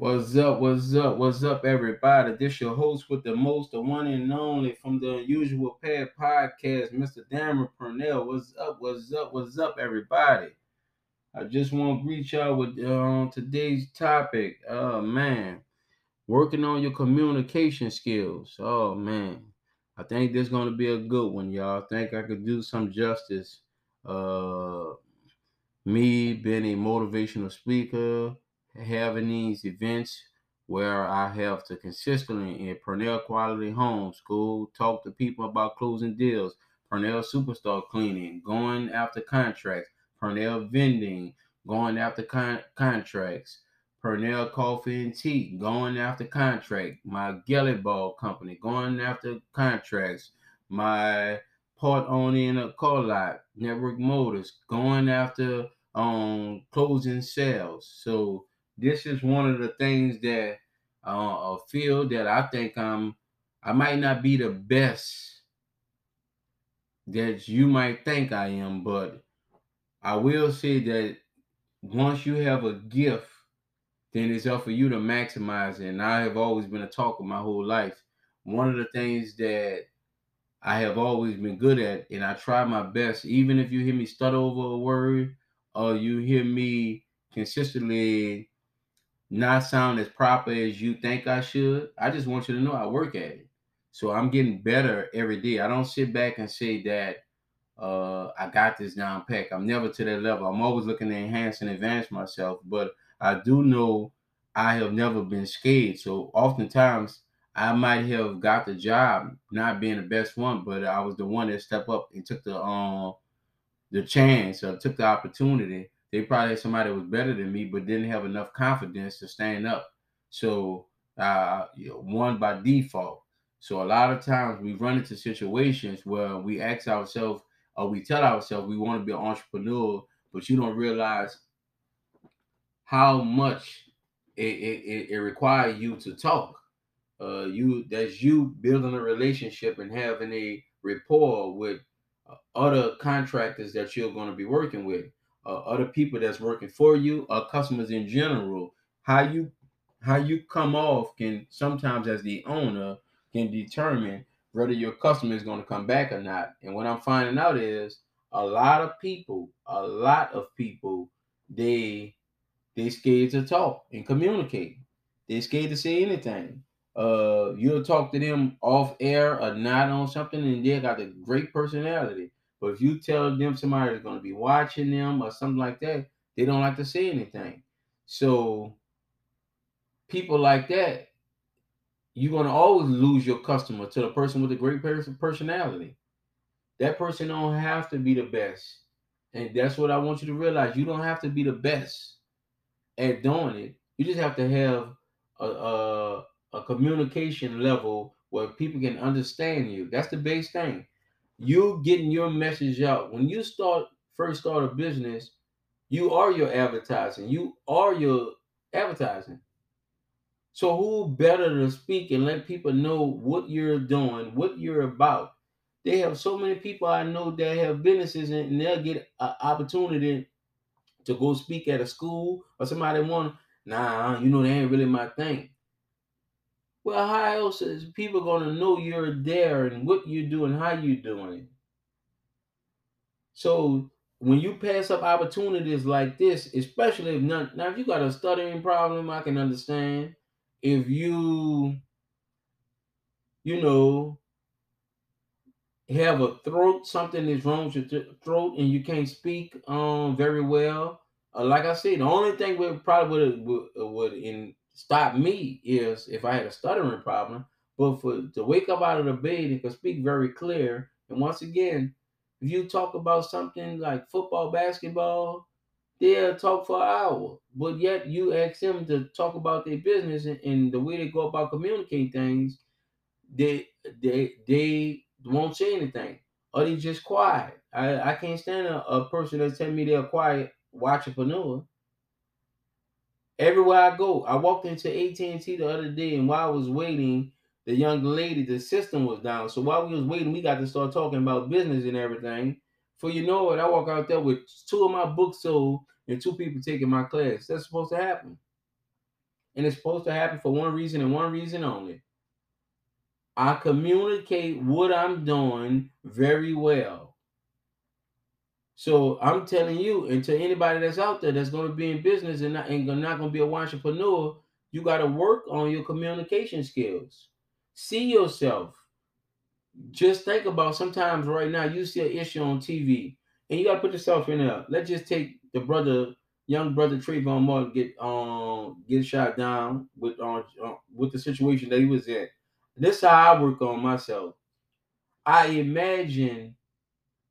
What's up? What's up? What's up, everybody? This your host with the most, the one and only from the Unusual Path Podcast, Mr. Dameron Purnell. What's up? What's up? What's up, everybody? I just want to greet y'all with um, today's topic. Oh man, working on your communication skills. Oh man, I think this is gonna be a good one, y'all. I think I could do some justice. Uh, me being a motivational speaker having these events where I have to consistently in Purnell Quality Home School talk to people about closing deals, Purnell Superstar Cleaning, going after contracts, Purnell Vending, going after con- contracts, Purnell Coffee and Tea, going after contract, my Gelly Ball Company, going after contracts, my part owner in a car lot, Network Motors, going after um closing sales. So this is one of the things that uh, a field that I think I'm I might not be the best that you might think I am, but I will say that once you have a gift, then it's up for you to maximize it. And I have always been a talker my whole life. One of the things that I have always been good at, and I try my best, even if you hear me stutter over a word or you hear me consistently not sound as proper as you think I should, I just want you to know I work at it. So I'm getting better every day. I don't sit back and say that uh, I got this down pack. I'm never to that level. I'm always looking to enhance and advance myself. But I do know I have never been scared. So oftentimes I might have got the job not being the best one, but I was the one that stepped up and took the um the chance or took the opportunity they probably had somebody that was better than me, but didn't have enough confidence to stand up. So uh, won by default. So a lot of times we run into situations where we ask ourselves or we tell ourselves we want to be an entrepreneur, but you don't realize how much it, it, it requires you to talk. Uh, you that's you building a relationship and having a rapport with uh, other contractors that you're going to be working with uh, other people that's working for you or customers in general how you how you come off can sometimes as the owner can determine whether your customer is going to come back or not. And what i'm finding out is a lot of people a lot of people they they scared to talk and communicate. They scared to say anything. Uh you'll talk to them off air or not on something and they got a great personality but if you tell them somebody is going to be watching them or something like that, they don't like to say anything. So people like that, you're going to always lose your customer to the person with a great personality. That person don't have to be the best. And that's what I want you to realize. You don't have to be the best at doing it. You just have to have a, a, a communication level where people can understand you. That's the base thing you getting your message out. When you start first start a business, you are your advertising. You are your advertising. So who better to speak and let people know what you're doing, what you're about? They have so many people I know that have businesses and they'll get an opportunity to go speak at a school or somebody want, nah, you know, they ain't really my thing. Well, how else is people gonna know you're there and what you're doing, how you're doing it? So when you pass up opportunities like this, especially if not now, if you got a stuttering problem, I can understand. If you, you know, have a throat, something is wrong with your throat, and you can't speak um very well. Uh, like I said, the only thing would probably would would, would in stop me is if I had a stuttering problem. But for to wake up out of the bed and can speak very clear, and once again, if you talk about something like football, basketball, they'll talk for an hour. But yet you ask them to talk about their business and, and the way they go about communicating things, they they they won't say anything. Or they just quiet. I, I can't stand a, a person that's telling me they're quiet watchapreneur. Everywhere I go, I walked into AT&T the other day, and while I was waiting, the young lady, the system was down. So while we was waiting, we got to start talking about business and everything. For you know it, I walk out there with two of my books sold and two people taking my class. That's supposed to happen. And it's supposed to happen for one reason and one reason only. I communicate what I'm doing very well. So I'm telling you, and to anybody that's out there that's going to be in business and not, and not going to be a entrepreneur, you got to work on your communication skills. See yourself. Just think about sometimes right now you see an issue on TV and you got to put yourself in there. Let's just take the brother, young brother Trayvon Martin get um get shot down with on uh, with the situation that he was in. This is how I work on myself. I imagine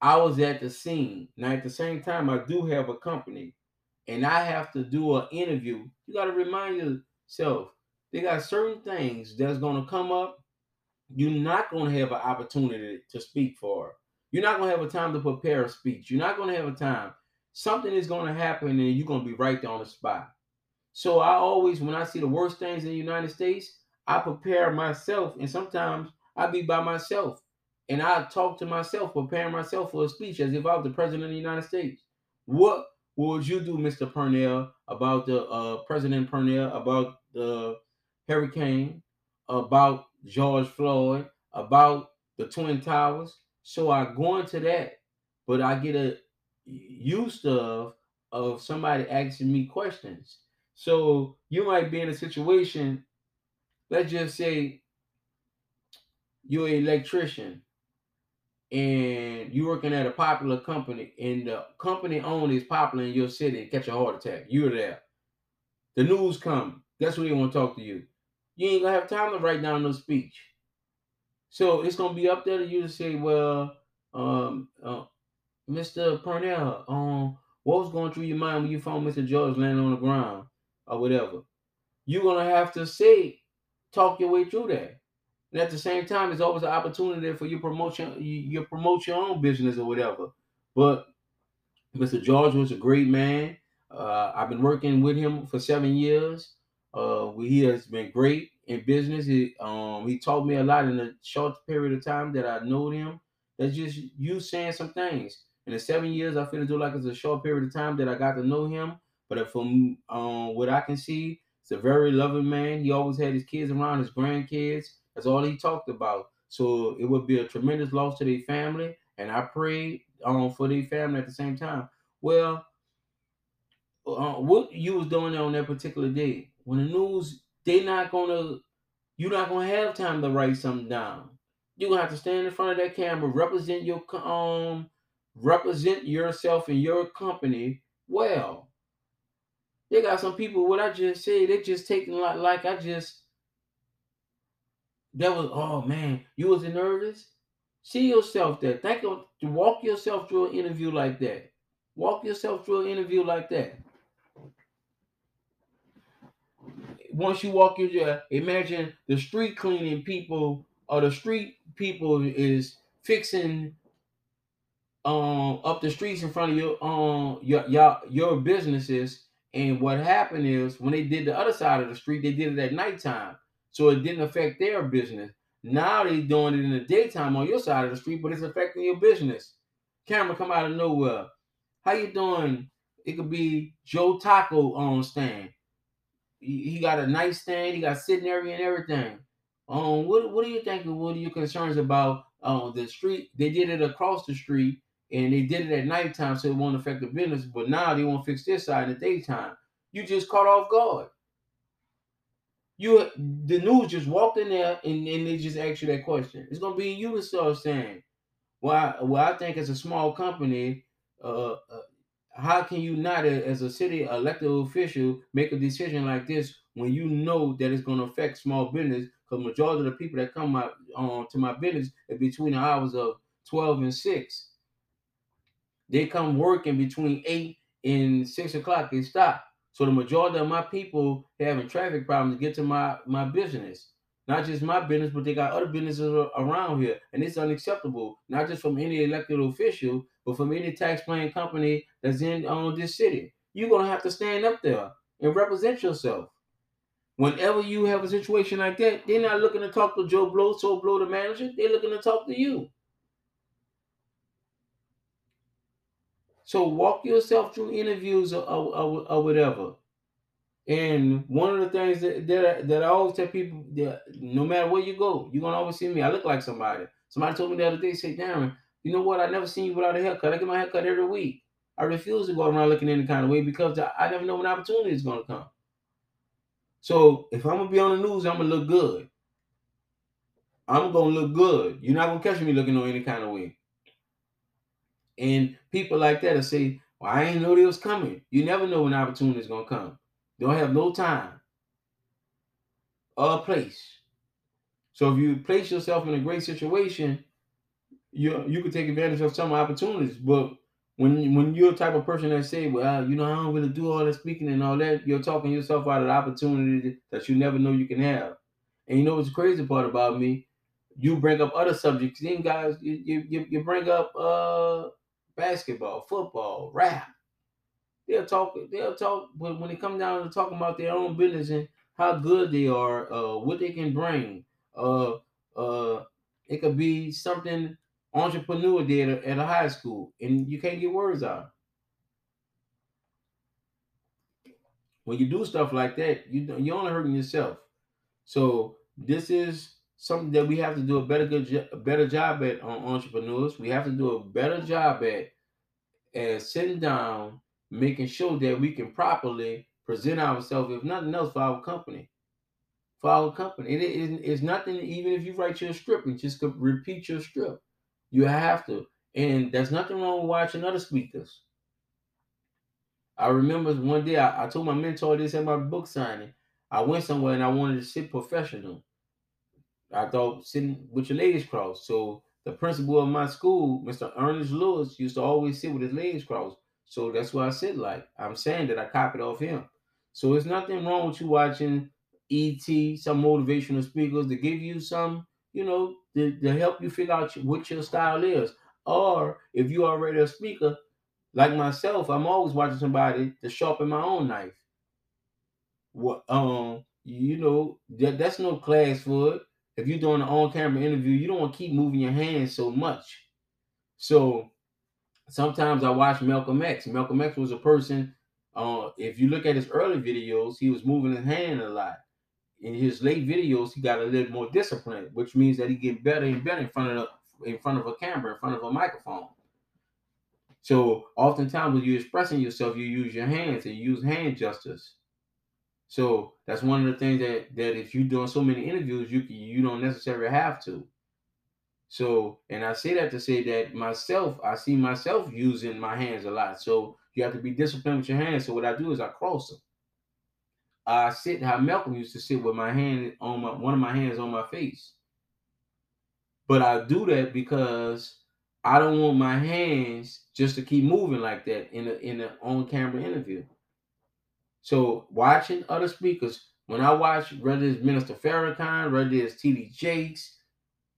I was at the scene. Now at the same time, I do have a company, and I have to do an interview. You got to remind yourself they got certain things that's going to come up. You're not going to have an opportunity to speak for. You're not going to have a time to prepare a speech. You're not going to have a time. Something is going to happen, and you're going to be right there on the spot. So I always, when I see the worst things in the United States, I prepare myself, and sometimes I be by myself, and I talk to myself, preparing myself for a speech as if I was the president of the United States. What would you do, Mr. Purnell, about the uh, President Purnell, about the hurricane, about George Floyd, about the Twin Towers? So I go into that, but I get a used of of somebody asking me questions. So you might be in a situation, let's just say you're an electrician and you're working at a popular company and the company owner is popular in your city and catch a heart attack. You're there. The news come. Guess what they want to talk to you? You ain't gonna have time to write down no speech. So it's gonna be up there to you to say, well, um, uh, Mr. Purnell, um, what was going through your mind when you found Mr. George laying on the ground or whatever? You're gonna have to say, talk your way through that. And at the same time, there's always an opportunity for you promotion, you, you promote your own business or whatever. But Mr. George was a great man. Uh, I've been working with him for seven years. Uh, he has been great in business. He um he taught me a lot in the short period of time that I know him. That's just you saying some things. In the seven years, I feel to do like it's a short period of time that I got to know him. But from um what I can see, it's a very loving man. He always had his kids around, his grandkids. That's all he talked about. So it would be a tremendous loss to their family. And I prayed um, for their family at the same time. Well, uh, what you was doing on that particular day, when the news, they not gonna, you're not gonna have time to write something down. You're gonna have to stand in front of that camera, represent your um, represent yourself and your company well. They got some people. What I just said, they just taking like like I just that was oh man, you was nervous. See yourself there. Think of walk yourself through an interview like that. Walk yourself through an interview like that. Once you walk your imagine the street cleaning people or the street people is fixing um up the streets in front of your um your your, your businesses. And what happened is when they did the other side of the street, they did it at nighttime so it didn't affect their business. Now they're doing it in the daytime on your side of the street, but it's affecting your business. Camera come out of nowhere. How you doing? It could be Joe Taco on stand. He, got a nice stand. He got sitting area and everything. Um, what what do you think? What are your concerns about um the street? They did it across the street and they did it at nighttime, so it won't affect the business. But now they won't fix this side in the daytime. You just caught off guard you the news just walked in there and, and they just asked you that question. It's gonna be you to start saying, "Well, I, well, I think as a small company, uh, uh, how can you not, as a city elected official, make a decision like this when you know that it's gonna affect small business? Because majority of the people that come out um, to my business is between the hours of twelve and six. They come working between eight and six o'clock. They stop. So the majority of my people having traffic problems to get to my my business. Not just my business, but they got other businesses around here. And it's unacceptable, not just from any elected official, but from any tax-paying company that's in on this city. You're gonna have to stand up there and represent yourself. Whenever you have a situation like that, they're not looking to talk to Joe Blow, so Blow the manager. They're looking to talk to you. So walk yourself through interviews or, or, or, whatever. And one of the things that that, that I always tell people that no matter where you go, you're gonna always see me. I look like somebody. Somebody told me the other day, say, Darren, you know what? I never seen you without a haircut. I get my haircut every week. I refuse to go around looking any kind of way because I, I never know when opportunity is gonna come. So if I'm gonna be on the news, I'm gonna look good. I'm gonna look good. You're not gonna catch me looking on any kind of way. And people like that will say, Well, I ain't know they was coming. You never know when opportunity is gonna come. Don't have no time or place. So if you place yourself in a great situation, you you can take advantage of some opportunities. But when when you're the type of person that say, well, you know, I don't really do all the speaking and all that, you're talking yourself out of the opportunity that you never know you can have. And you know what's the crazy part about me? You bring up other subjects. Then guys, you you, you bring up uh basketball, football, rap. They'll talk, they'll talk, but when it comes down to talking about their own business and how good they are, uh, what they can bring, uh, uh, it could be something entrepreneur did at a high school, and you can't get words out. When you do stuff like that, you you're only hurting yourself. So this is something that we have to do a better good a better job at on entrepreneurs. We have to do a better job at at sitting down, making sure that we can properly present ourselves, if nothing else, for our company. For our company, it is it's nothing. Even if you write your script and just repeat your script, you have to. And there's nothing wrong with watching other speakers. I remember one day I, I told my mentor this at my book signing. I went somewhere and I wanted to sit professional. I thought sitting with your legs crossed. So the principal of my school, Mr. Ernest Lewis, used to always sit with his legs crossed. So that's why I sit like. I'm saying that I copied off him. So there's nothing wrong with you watching ET, some motivational speakers to give you some, you know, to, to help you figure out what your style is. Or if you're already a speaker, like myself, I'm always watching somebody to sharpen my own knife. What um, you know, that, that's no class for it. If you're doing an on-camera interview, you don't want to keep moving your hands so much. So sometimes I watch Malcolm X. Malcolm X was a person. Uh, if you look at his early videos, he was moving his hand a lot in his late videos, he got a little more disciplined, which means that he get better and better in front of in front of a camera, in front of a microphone. So oftentimes when you're expressing yourself, you use your hands and you use hand gestures. So that's one of the things that that if you're doing so many interviews, you you don't necessarily have to. So, and I say that to say that myself, I see myself using my hands a lot. So you have to be disciplined with your hands. So what I do is I cross them. I sit how Malcolm used to sit with my hand on my one of my hands on my face. But I do that because I don't want my hands just to keep moving like that in a in an on-camera interview. So watching other speakers, when I watch whether it's Minister Farrakhan, whether it's TD Jakes,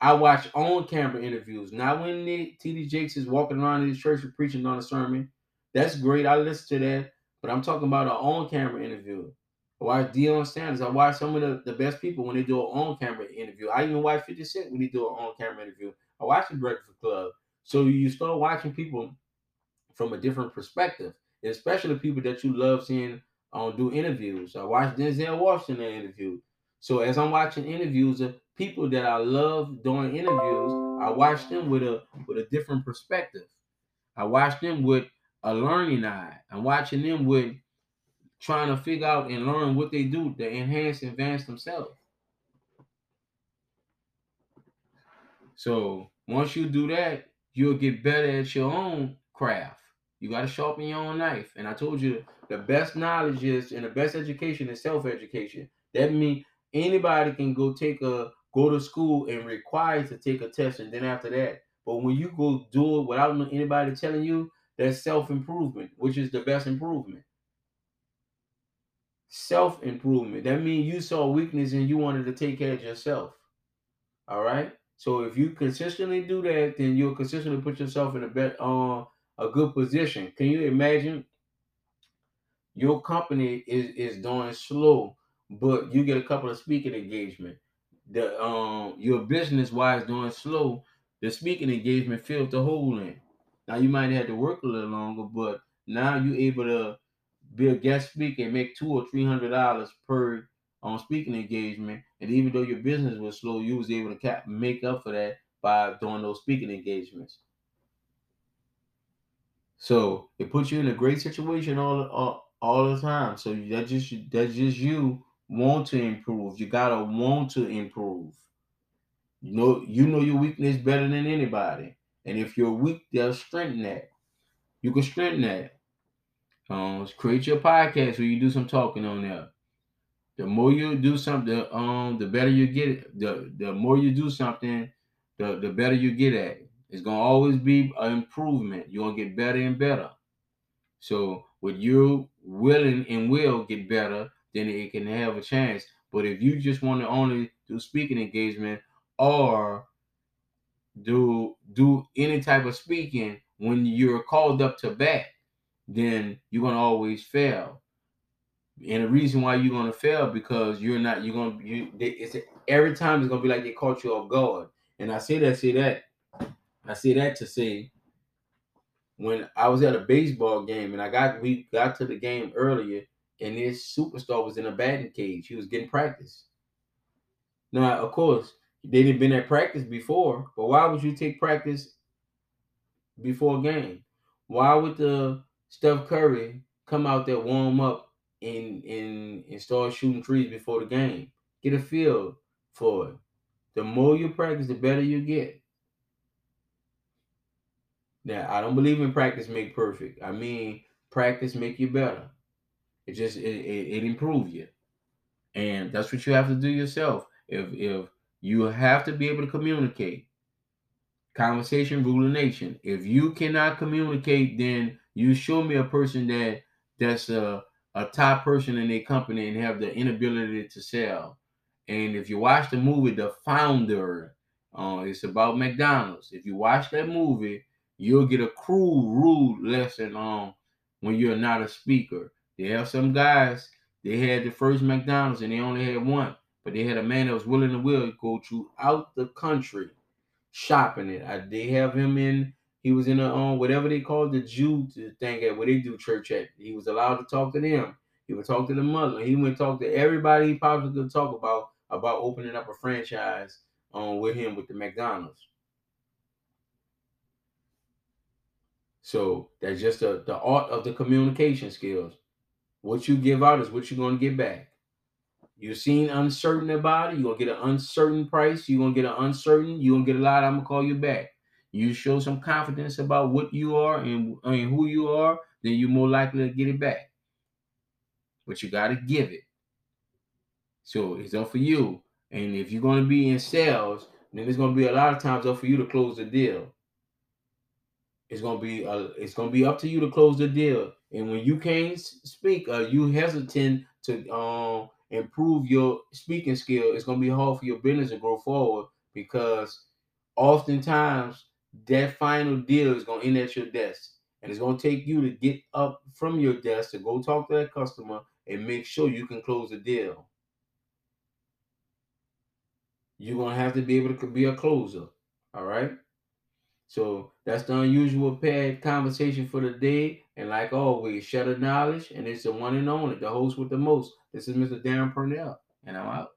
I watch on-camera interviews. Not when TD Jakes is walking around in his church and preaching on a sermon. That's great. I listen to that. But I'm talking about an on-camera interview. I watch Deion Sanders. I watch some of the, the best people when they do an on-camera interview. I even watch 50 Cent when he do an on-camera interview. I watch the Breakfast Club. So you start watching people from a different perspective, especially people that you love seeing on um, do interviews. I watch Denzel Washington interview. So as I'm watching interviews of people that I love doing interviews, I watch them with a with a different perspective. I watch them with a learning eye. I'm watching them with trying to figure out and learn what they do to enhance and advance themselves. So once you do that, you'll get better at your own craft. You got to sharpen your own knife. And I told you the best knowledge is and the best education is self-education. That means anybody can go take a go to school and require to take a test, and then after that. But when you go do it without anybody telling you, that's self-improvement, which is the best improvement self improvement. That means you saw weakness and you wanted to take care of yourself. All right. So if you consistently do that, then you'll consistently put yourself in a bet on uh, a good position. Can you imagine your company is is doing slow, but you get a couple of speaking engagement. The um your business wise doing slow, the speaking engagement filled the hole in. Now you might have to work a little longer, but now you're able to be a guest speaker and make two or three hundred dollars per on um, speaking engagement. And even though your business was slow, you was able to cap- make up for that by doing those speaking engagements. So it puts you in a great situation all all, all the time. So that just that's just you want to improve. You gotta want to improve. You know, you know your weakness better than anybody. And if you're weak, they'll strengthen that. You can strengthen that. Um, create your podcast where you do some talking on there. The more you do something, um, the better you get it. The the more you do something, the the better you get at it. It's gonna always be an improvement. You're gonna get better and better. So with you willing and will get better, then it can have a chance. But if you just want to only do speaking engagement or do do any type of speaking when you're called up to bat, then you're gonna always fail. And the reason why you're gonna fail because you're not you're gonna you it's every time it's gonna be like they caught you off guard. And I say that, say that, I say that to say when I was at a baseball game and I got we got to the game earlier and this superstar was in a batting cage. He was getting practice. Now, of course, they didn't been at practice before, but why would you take practice before a game? Why would the Steph Curry come out there, warm up, and and and start shooting trees before the game? Get a feel for it. The more you practice, the better you get. Now, I don't believe in practice make perfect. I mean, practice make you better. It just it, it, it improve you, and that's what you have to do yourself. If if you have to be able to communicate. Conversation rule the nation. If you cannot communicate, then you show me a person that that's a, a top person in their company and have the inability to sell. And if you watch the movie The Founder, uh, it's about McDonald's. If you watch that movie, you'll get a cruel, rude lesson on when you're not a speaker. They have some guys, they had the first McDonald's and they only had one. But they had a man that was willing to will go throughout the country shopping it. I, they have him in. He was in a um whatever they call the Jew to thing at where they do church at. He was allowed to talk to them. He would talk to the Muslim. He would talk to everybody he probably could talk about about opening up a franchise um with him with the McDonald's. So that's just the, the art of the communication skills. What you give out is what you're going to get back. You're uncertain about it. You're gonna get an uncertain price. You're gonna get an uncertain. You're gonna get a lot. I'm gonna call you back. You show some confidence about what you are and, and who you are, then you're more likely to get it back. But you gotta give it. So it's up for you. And if you're gonna be in sales, then it's gonna be a lot of times up for you to close the deal. It's gonna be uh, it's gonna be up to you to close the deal. And when you can't speak, uh, you hesitant to um improve your speaking skill, it's to be hard for your business to grow forward because oftentimes that final deal is to end at your desk. And it's to take you to get up from your desk to go talk to that customer and make sure you can close the deal. You're to have to be able to be a closer. All right. So that's the unusual paired conversation for the day. And like always, the knowledge, and it's the one and only, the host with the most. This is Mr. Darren Purnell, and I'm out.